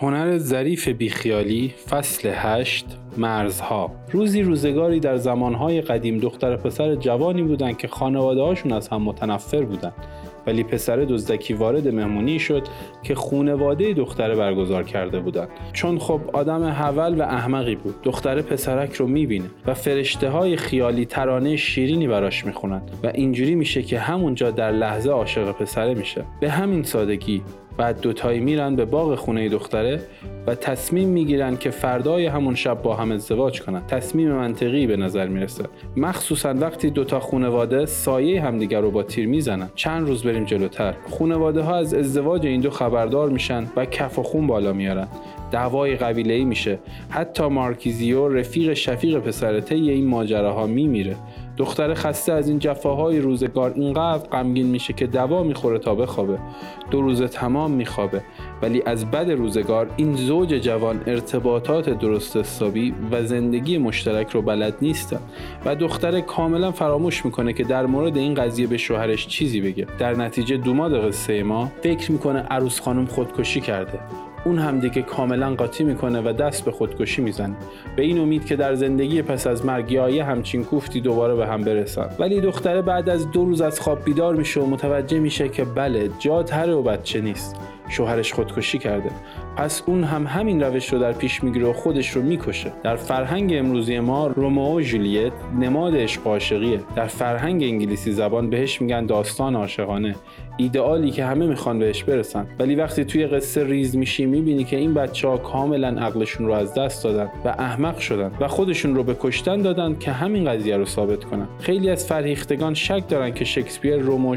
هنر ظریف بیخیالی فصل هشت مرزها. روزی روزگاری در زمانهای قدیم دختر پسر جوانی بودند که خانواده هاشون از هم متنفر بودند. ولی پسر دزدکی وارد مهمونی شد که خونواده دختره برگزار کرده بودند. چون خب آدم حول و احمقی بود دختر پسرک رو می‌بینه و فرشته های خیالی ترانه شیرینی براش می‌خونن و اینجوری میشه که همونجا در لحظه عاشق پسره میشه. به همین سادگی بعد دوتایی میرن به باغ خونه دختره و تصمیم می‌گیرن که فردای همون شب با هم ازدواج کنن. تصمیم منطقی به نظر می‌رسه. مخصوصا وقتی دوتا خونواده سایه همدیگر رو با تیر می‌زنن. چند روز بریم جلوتر. خونواده ها از ازدواج این دو خبردار میشن و کف و خون بالا میارن. دعوای قبیله ای میشه. حتی مارکیزیو رفیق شفیق پسرته این ماجراها میمیره. دختر خسته از این جفاهای روزگار اینقدر غمگین میشه که دوا می‌خوره تا بخوابه. دو روز تمام میخوابه. ولی از بد روزگار این زوج جوان ارتباطات درست حسابی و زندگی مشترک رو بلد نیستن و دختر کاملا فراموش می‌کنه که در مورد این قضیه به شوهرش چیزی بگه. در نتیجه دوماد قصه ما فکر می‌کنه عروس خانم خودکشی کرده. اون هم دیگه کاملا قاطی می‌کنه و دست به خودکشی می‌زنه. به این امید که در زندگی پس از مرگ یه همچین کوفتی دوباره به هم برسن. ولی دختره بعد از دو روز از خواب بیدار میشه و متوجه میشه که بله جا تره و بچه نیست. شوهرش خودکشی کرده. پس اون هم همین روش رو در پیش می‌گیره و خودش رو می‌کشه. در فرهنگ امروزی ما رومئو و جولیت نماد عشق عاشقیه. در فرهنگ انگلیسی زبان بهش میگن داستان عاشقانه. ایدئالی که همه می‌خوان بهش برسن. ولی وقتی توی قصه ریز میشی می‌بینی که این بچه ها کاملا عقلشون رو از دست دادن و احمق شدن و خودشون رو به کشتن دادن که همین قضیه رو ثابت کنن. خیلی از فرهیختگان شک دارن که شکسپیر رومئو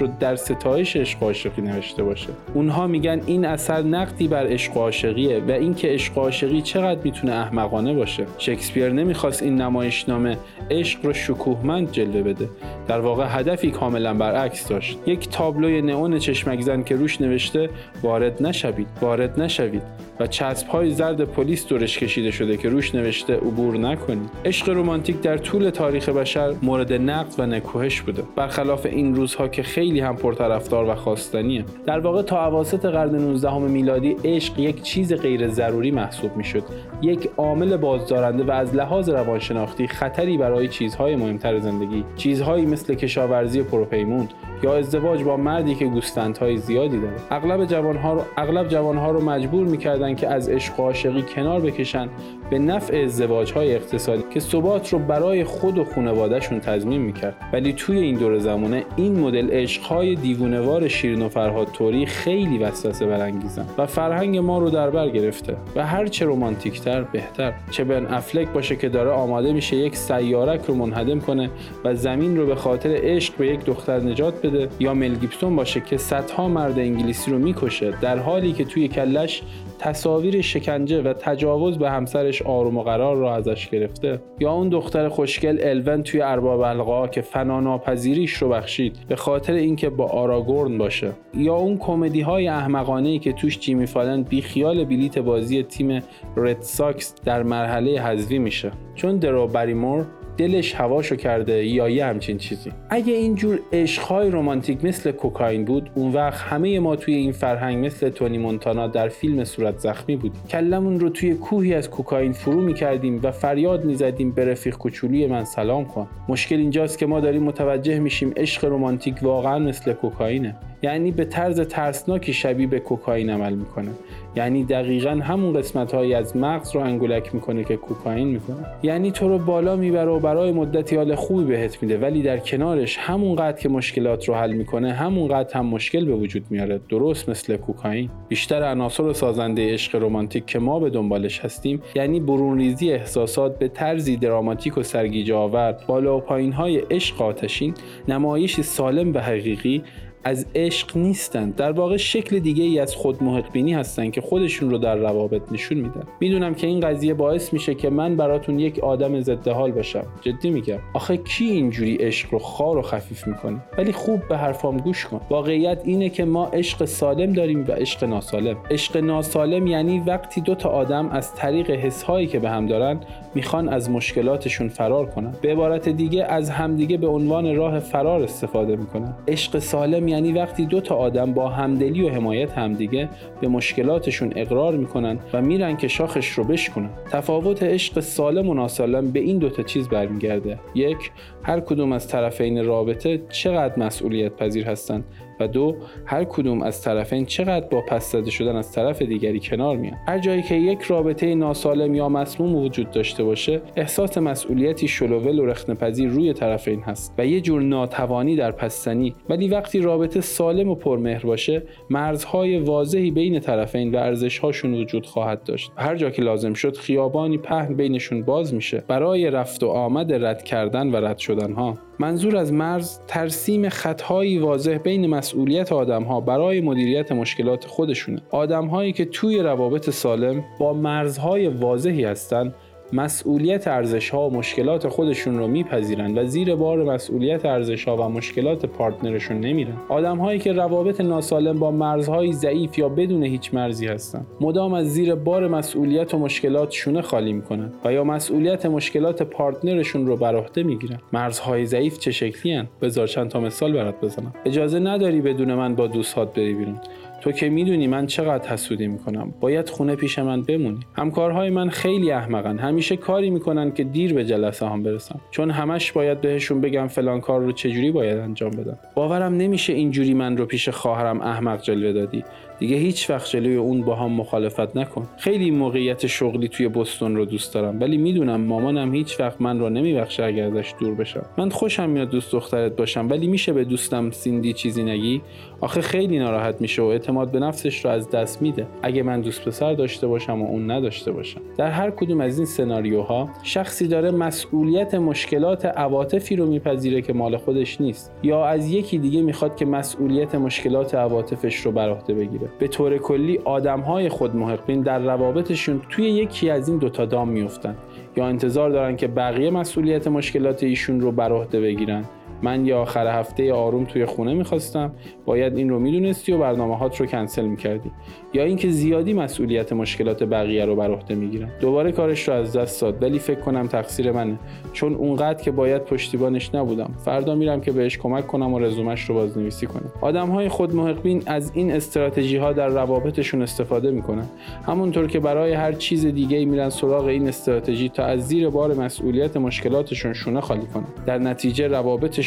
رو در ستایش عشق عاشقی نوشته باشه. اونها میگن این اثر نقدی بر عشق و عاشقیه و اینکه عشق و عاشقی چقدر می‌تونه احمقانه باشه. شکسپیر نمی‌خواست این نمایشنامه عشق رو شکوهمند جلوه بده. در واقع هدفی کاملا برعکس داشت. یک تابلوی نئون چشمک زن که روش نوشته وارد نشوید وارد نشوید و چسب های زرد پلیس دورش کشیده شده که روش نوشته عبور نکنید. عشق رومانتیک در طول تاریخ بشر مورد نقد و نکوهش بوده. برخلاف این روزها که خیلی هم پرطرفدار و خواستنیه. در واقع تا اواسط قرن 19 میلادی عشق یک چیز غیر ضروری محسوب می‌شد. یک عامل بازدارنده و از لحاظ روانشناختی خطری برای چیزهای مهمتر زندگی. چیزهایی مثل کشاورزی پروپیمون یا ازدواج با مردی که گوسفندهای زیادی داره. اغلب جوانها رو اغلب جوانها رو مجبور می‌کردن که از عشق و عاشقی کنار بکشن به نفع ازدواج های اقتصادی که ثبات رو برای خود و خانوادهشون تضمین می‌کرد. ولی توی این دور زمانه این مدل عشق های دیوونوار شیرین و فرهاد توری خیلی وسوسه برانگیزن و فرهنگ ما رو در بر گرفته و هر چه رمانتیکتر بهتر. چه بن افلک باشه که داره آماده میشه یک سیارک رو منهدم کنه و زمین رو به خاطر عشق به یک دختر نجات بده یا مل گیبسون باشه که صدها مرد انگلیسی رو می‌کشه در حالی که توی کلش تصاویر شکنجه و تجاوز به همسرش آروم و قرار را ازش گرفته. یا اون دختر خوشگل الون توی ارباب القا که فناناپذیریش رو بخشید به خاطر اینکه با آراگورن باشه. یا اون کمدی های احمقانه که توش جیمی فالن بی خیال بلیت بازی تیم رد ساکس در مرحله حذفی میشه. چون درو بریمور دلش هواشو کرده یا یه همچین چیزی. اگه اینجور عشقهای رمانتیک مثل کوکائین بود اون وقت همه ما توی این فرهنگ مثل تونی مونتانا در فیلم صورت زخمی بودیم. کلمون رو توی کوهی از کوکائین فرو می‌کردیم و فریاد می‌زدیم به رفیق کوچولی من سلام کن. مشکل اینجاست که ما داریم متوجه میشیم عشق رمانتیک واقعا مثل کوکائینه. یعنی به طرز ترسناکی شبیه به کوکائین عمل می‌کنه. یعنی دقیقا همون قسمت هایی از مغز رو انگولک می‌کنه که کوکائین می‌کنه یعنی تو رو بالا می‌بره و برای مدتی حال خوبی بهت میده ولی در کنارش همون قد که مشکلات رو حل می‌کنه همون قد هم مشکل به وجود میاره. درست مثل کوکائین. بیشتر عناصر سازنده عشق رمانتیک که ما به دنبالش هستیم یعنی برونریزی احساسات به طرزی دراماتیک و سرگیجه آور بالا و پایین های عشق آتشین نمایش سالم و حقیقی از عشق نیستند در واقع شکل دیگه ای از خود محق بینی هستن که خودشون رو در روابط نشون میدن. می‌دونم که این قضیه باعث میشه که من براتون یک آدم ضد حال باشم جدی میگم. آخه کی اینجوری عشق رو خار و خفیف می‌کنه؟ ولی خوب به حرفام گوش کن. واقعیت اینه که ما عشق سالم داریم و عشق ناسالم. عشق ناسالم یعنی وقتی دو تا آدم از طریق حسهایی که به هم دارن می‌خوان از مشکلاتشون فرار کنن. به عبارت دیگه از همدیگه به عنوان راه فرار استفاده می‌کنن. عشق سالم یعنی وقتی دو تا آدم با همدلی و حمایت همدیگه به مشکلاتشون اقرار می‌کنن و میرن که شاخش رو بشکنن. تفاوت عشق سالم و ناسالم به این دوتا چیز برمیگرده. یک هر کدوم از طرفین رابطه چقدر مسئولیت پذیر هستند و دو هر کدوم از طرفین چقدر با پس زده شدن از طرف دیگری کنار میان هر جایی که یک رابطه ناسالم یا مسموم وجود داشته باشه احساس مسئولیتی شلوول و رخنه‌پذیر روی طرفین هست و یه جور ناتوانی در پستنی ولی وقتی رابطه سالم و پرمهر باشه مرزهای واضحی بین طرفین و ارزشهاشون وجود خواهد داشت. هر جا که لازم شد خیابانی پهن بینشون باز میشه برای رفت و آمد رد کردن و رد شدن ها منظور از مرز ترسیم خطهایی واضح بین مسئولیت آدم ها برای مدیریت مشکلات خودشونه. آدم هایی که توی روابط سالم با مرزهای واضحی هستند مسئولیت ارزش ها و مشکلات خودشون رو میپذیرن و زیر بار مسئولیت ارزش ها و مشکلات پارتنرشون نمیرن. آدم هایی که روابط ناسالم با مرزهای ضعیف یا بدون هیچ مرزی هستن مدام از زیر بار مسئولیت و مشکلات شونه خالی می‌کنن و یا مسئولیت مشکلات پارتنرشون رو بر عهده می‌گیرن. مرزهای ضعیف چه شکلی هن؟ بذار چند تا مثال برات بزنم. اجازه نداری بدون من با دوستات بری بیرون. تو که می‌دونی من چقدر حسودی می‌کنم. باید خونه پیش من بمونی. همکارهای من خیلی احمقن. همیشه کاری می‌کنن که دیر به جلسه هم برسم. چون همش باید بهشون بگم فلان کار رو چجوری باید انجام بدم. باورم نمیشه اینجوری من رو پیش خواهرم احمق جلوه دادی. دیگه هیچ وقت جلوی اون با هم مخالفت نکن. خیلی موقعیت شغلی توی بستون رو دوست دارم. ولی می‌دونم مامانم هیچ وقت من رو نمیبخشه اگر ازش دور بشم. من خوشم میاد دوست دخترت باشم ولی میشه به دوستم سیندی چیزی نگی؟ آخه خیلی ناراحت میشه و اعتماد به نفسش رو از دست میده. اگه من دوست پسر داشته باشم و اون نداشته باشم. در هر کدوم از این سناریوها شخصی داره مسئولیت مشکلات عواطفی رو میپذیره که مال خودش نیست. یا از یکی دیگه می‌خواد که مسئولیت مشکلات عواطفش رو بر عهده بگیره. به طور کلی آدم های خود محقین در روابطشون توی یکی از این دوتا دام میفتن یا انتظار دارن که بقیه مسئولیت مشکلات ایشون رو بر عهده بگیرن. من یه آخر هفته آروم توی خونه می‌خواستم. باید این رو می‌دونستی و برنامه هات رو کنسل می‌کردی. یا اینکه زیادی مسئولیت مشکلات بقیه رو بر عهده می‌گیرن دوباره کارش رو از دست داد ولی فکر کنم تقصیر منه. چون اونقدر که باید پشتیبانش نبودم. فردا میرم که بهش کمک کنم و رزومش رو بازنویسی کنم. آدم های خود محقبین از این استراتژی ها در روابطشون استفاده می‌کنن. همونطور که برای هر چیز دیگه میرن سراغ این استراتژی تا از زیر بار مسئولیت مشکلاتشون شونه خالی کنن. در نتیجه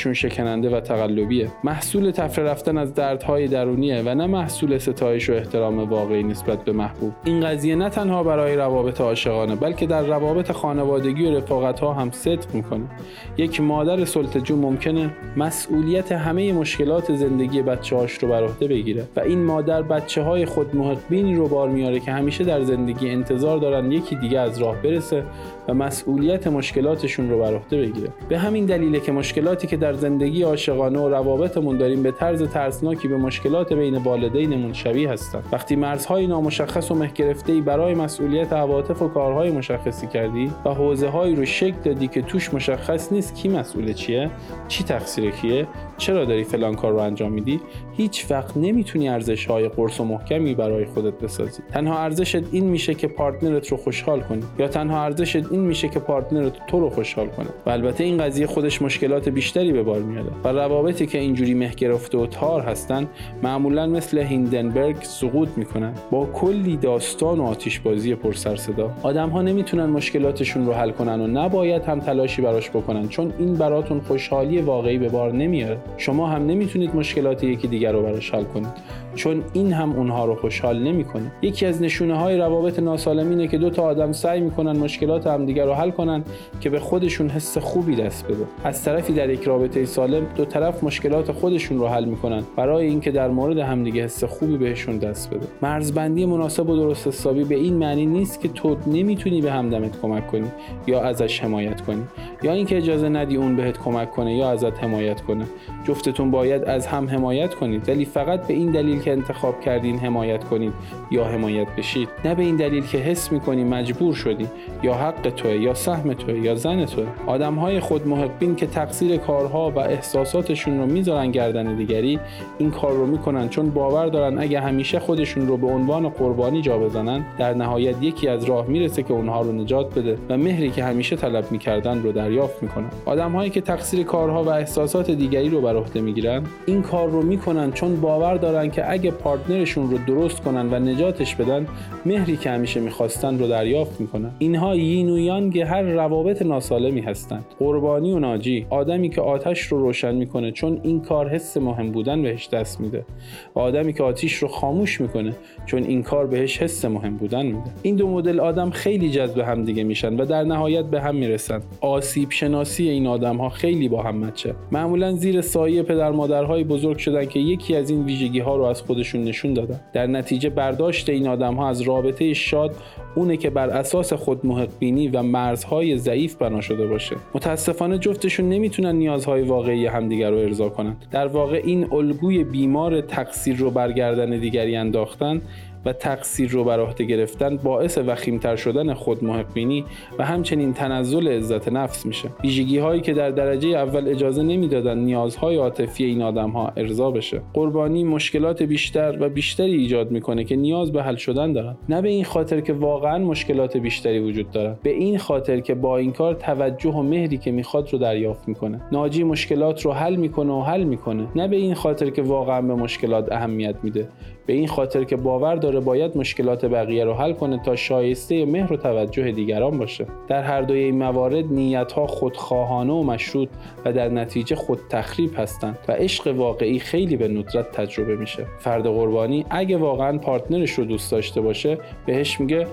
روابطشون شکننده و تقلبیه. محصول تفره رفتن از دردهای درونیه و نه محصول ستایش و احترام واقعی نسبت به محبوب. این قضیه نه تنها برای روابط عاشقانه بلکه در روابط خانوادگی و رفاقت ها هم صدق می‌کنه. یک مادر سلطجو ممکنه مسئولیت همه مشکلات زندگی بچه هاش رو بر عهده بگیره و این مادر بچه های خود محقبینی رو بار میاره که همیشه در زندگی انتظار دارن یکی دیگه از راه برسه و مسئولیت مشکلاتشون رو بر عهده بگیره. به همین دلیله که مشکلاتی که در زندگی عاشقانه و روابطمون داریم به طرز ترسناکی به مشکلات بین والدینمون شبیه هستن. وقتی مرزهای نامشخص و مه ای برای مسئولیت عواطف و کارهای مشخصی کردی و حوزه هایی رو شکل دادی که توش مشخص نیست کی مسئول چیه؟ چی تقصیر کیه؟ چرا داری فلان کار رو انجام میدی؟ هیچ وقت نمی‌تونی ارزش های قرص و محکمی برای خودت بسازی. تنها ارزشت این میشه که partner ت رو خوشحال کنی یا تنها ارزشت این میشه که partner ت تو رو خوشحال کنه. و البته این قضیه خودش مشکلات بیشتری به بار میاره. و روابطی که اینجوری مه گرفته و تار هستن معمولا مثل هیندنبرگ سقوط می‌کنن. با کلی داستان و آتیش بازی پر سر صدا آدم ها نمی‌تونن مشکلاتشون رو حل کنن و نباید هم تلاشی براش بکنن چون این براتون خوشحالی واقعی به بار نمیاره. شما هم نمی‌تونید مشکلات یکی دیگر رو براش حل کنید. چون این هم اونها رو خوشحال نمی‌کنه. یکی از نشونه های روابط ناسالم اینه که دو تا آدم سعی می‌کنن مشکلات همدیگر رو حل کنن که به خودشون حس خوبی دست بده. از طرفی در یک رابطه سالم دو طرف مشکلات خودشون رو حل می‌کنن برای اینکه در مورد همدیگه حس خوبی بهشون دست بده. مرزبندی مناسب و درست حسابی به این معنی نیست که تو نمی‌تونی به همدمت کمک کنی یا ازش حمایت کنی. یا اینکه اجازه ندی اون بهت کمک کنه یا ازت حمایت کنه. جفتتون باید از هم حمایت کنید ولی فقط به این دلیل که انتخاب کردین حمایت کنید یا حمایت بشید. نه به این دلیل که حس می‌کنی مجبور شدی یا حق توه یا سهم توه یا زن توه. آدم خود محبین که تقصیر کارها و احساساتشون رو می‌ذارن گردن دیگری این کار رو می‌کنن چون باور دارن اگه همیشه خودشون رو به عنوان قربانی جا بزنن در نهایت یکی از راه می‌رسه که اونها رو نجات بده و مهری که همیشه طلب می‌کردن رو دریافت می‌کنن. آدم هایی که تقصیر کارها و احساسات دیگری رو بر عهده می‌گیرن این کار رو می‌کنن چون باور دارن که اگه پارتنرشون رو درست کنن و نجاتش بدن مهری که همیشه می‌خواستن رو دریافت می‌کنن. اینها یین و یانگ هر روابط ناسالمی هستند. قربانی و ناجی آدمی که آتش رو روشن می‌کنه چون این کار حس مهم بودن بهش دست میده. و آدمی که آتیش رو خاموش می‌کنه چون این کار بهش حس مهم بودن میده. این دو مدل آدم خیلی جذب هم دیگه میشن و در نهایت به هم می‌رسن. آسیب شناسی این آدم ها خیلی با هم مچه. معمولا زیر سایه پدر مادرهای بزرگ شدن که یکی از این ویژگی ها رو از خودشون نشون دادن. در نتیجه برداشت این آدم ها از رابطه شاد اونه که بر اساس خود محقبینی و مرزهای ضعیف بنا شده باشه. متاسفانه جفتشون نمی‌تونن نیازهای واقعی همدیگر رو ارضا کنن. در واقع این الگوی بیمار تقصیر رو برگردن دیگری انداختن و تقصیر رو بر عهده گرفتن باعث وخیمتر شدن خود محقبینی و همچنین تنزل عزت نفس میشه. ویژگی هایی که در درجه اول اجازه نمی‌دادن نیازهای عاطفی این آدم ها ارضا بشه. قربانی مشکلات بیشتر و بیشتری ایجاد می‌کنه که نیاز به حل شدن دارن. نه به این خاطر که واقعا مشکلات بیشتری وجود دارن. به این خاطر که با این کار توجه و مهری که می‌خواد رو دریافت می‌کنه. ناجی مشکلات رو حل می‌کنه و حل می‌کنه. نه به این خاطر که واقعا به مشکلات اهمیت میده. به این خاطر که باور داره باید مشکلات بقیه رو حل کنه تا شایسته مهر و توجه دیگران باشه. در هر دوی این موارد نیت ها خودخواهانه و مشروط و در نتیجه خود تخریب هستند و عشق واقعی خیلی به ندرت تجربه میشه. فرد قربانی اگه واقعا پارتنرش رو دوست داشته باشه بهش میگه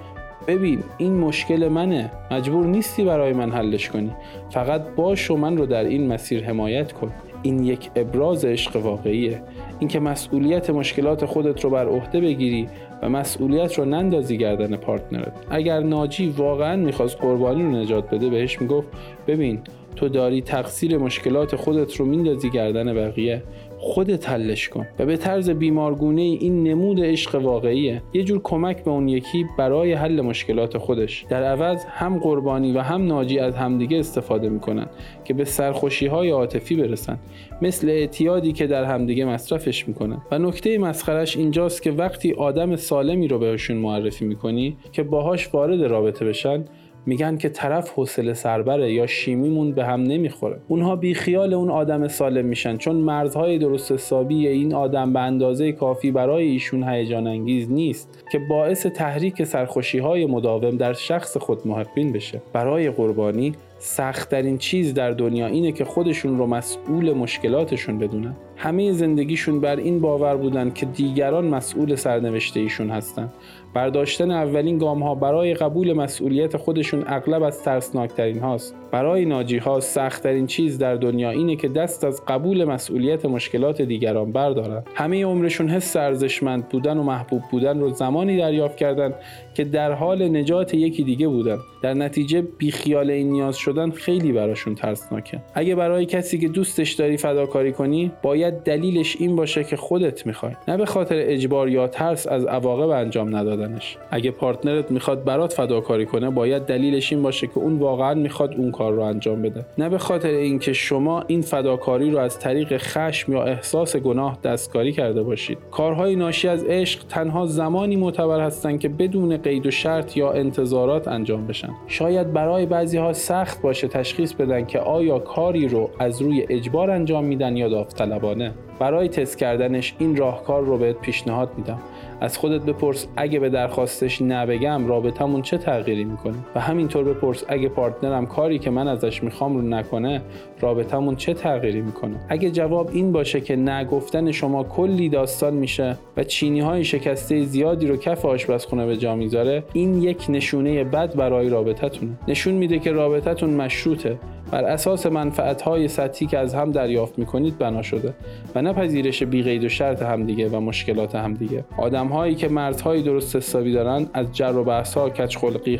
ببین این مشکل منه مجبور نیستی برای من حلش کنی. فقط باش و من رو در این مسیر حمایت کن. این یک ابراز عشق واقعیه. اینکه مسئولیت مشکلات خودت رو بر عهده بگیری و مسئولیت رو نندازی گردن پارتنرت. اگر ناجی واقعا می‌خواست قربانی رو نجات بده بهش می‌گفت ببین تو داری تقصیر مشکلات خودت رو میندازی گردن بقیه. خودت حلش کن و به طرز بیمارگونه این نمود عشق واقعیه. یه جور کمک به اون یکی برای حل مشکلات خودش. در عوض هم قربانی و هم ناجی از همدیگه استفاده می‌کنن که به سرخوشی های عاطفی برسن. مثل اعتیادی که در همدیگه مصرفش می‌کنن. و نکته مسخرش اینجاست که وقتی آدم سالمی رو بهشون معرفی می‌کنی که باهاش وارد رابطه بشن میگن که طرف حوصله سربره یا شیمیمون به هم نمی‌خوره. اونها بیخیال اون آدم سالم میشن چون مرزهای درست حسابی این آدم به اندازه کافی برای ایشون هیجان انگیز نیست که باعث تحریک سرخوشی های مداوم در شخص خود محبین بشه. برای قربانی سختترین چیز در دنیا اینه که خودشون رو مسئول مشکلاتشون بدونن. همه زندگیشون بر این باور بودن که دیگران مسئول سرنوشته ایشون هستن. برداشتن اولین گام ها برای قبول مسئولیت خودشون اغلب از ترسناکترین هاست. برای ناجی ها سختترین چیز در دنیا اینه که دست از قبول مسئولیت مشکلات دیگران بردارن. همه عمرشون حس ارزشمند بودن و محبوب بودن رو زمانی دریافت کردن که در حال نجات یکی دیگه بودن. در نتیجه بیخیال این نیاز شدن خیلی براشون ترسناکه. اگه برای کسی که دوستش داری فداکاری کنی باید دلیلش این باشه که خودت می‌خوای. نه به خاطر اجبار یا ترس از عواقب انجام ندادنش. اگه پارتنرت می‌خواد برات فداکاری کنه باید دلیلش این باشه که اون واقعا می‌خواد اون کار رو انجام بده. نه به خاطر اینکه شما این فداکاری رو از طریق خشم یا احساس گناه دستکاری کرده باشید. کارهای ناشی از عشق تنها زمانی معتبر هستند که بدون قید و شرط یا انتظارات انجام بشن. شاید برای بعضی ها سخت باشه تشخیص بدن که آیا کاری رو از روی اجبار انجام میدن یا داوطلبانه. برای تست کردنش این راهکار رو بهت پیشنهاد میدم. از خودت بپرس اگه به درخواستش نبگم رابطمون چه تغییری می‌کنه. و همینطور بپرس اگه پارتنرم کاری که من ازش می‌خوام رو نکنه رابطمون چه تغییری می‌کنه. اگه جواب این باشه که نگفتن شما کلی داستان میشه و چینی های شکسته زیادی رو کف آشپزخونه به جا می‌ذاره این یک نشونه بد برای رابطتونه. نشون میده که رابطتون مشروطه. بر اساس منفعت های سطحی که از هم دریافت می‌کنید بنا شده و نه پذیرش بیقید و شرط همدیگه و مشکلات همدیگه. آدم هایی که مرزهای درست حسابی دارن از جر و بحث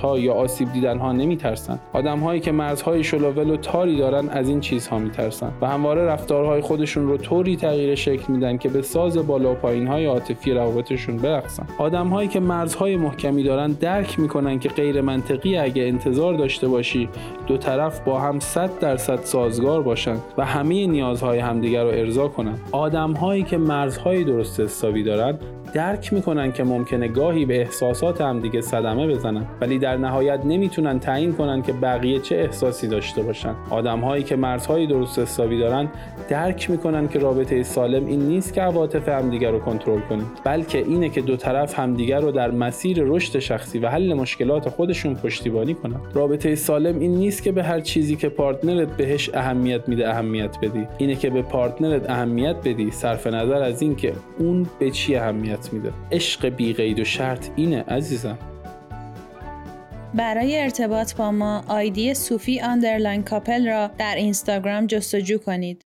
ها یا آسیب دیدن ها نمیترسن آدم هایی که مرزهای شلوول و تاری دارن از این چیزها میترسن و همواره رفتارهای خودشون رو طوری تغییر شکل میدن که به ساز بالا و پایین های عاطفی روابطشون برقصن. آدم هایی که مرزهای محکمی دارن درک می‌کنن که غیر منطقی اگه انتظار داشته باشی دو طرف با هم 100 درصد سازگار باشن و همه نیازهای همدیگر رو ارضا کنن آدم هایی که مرزهای درست حسابی دارن درک می‌کنن که ممکنه گاهی به احساسات هم دیگه صدمه بزنن. ولی در نهایت نمی‌تونن تعیین کنن که بقیه چه احساسی داشته باشن. آدم هایی که مرزهای درست حسابی دارن درک می‌کنن که رابطه سالم این نیست که عواطف همدیگه رو کنترل کنید بلکه اینه که دو طرف همدیگه رو در مسیر رشد شخصی و حل مشکلات خودشون پشتیبانی کنن. رابطه سالم این نیست که به هر چیزی که پارتنرت بهش اهمیت میده اهمیت بدی. اینه که به پارتنرت اهمیت بدی. صرف نظر از اینکه اون به چی اهمیت میده عشق بی قید و شرط اینه عزیزم برای ارتباط با ما ID صوفی underline couple را در اینستاگرام جستجو کنید.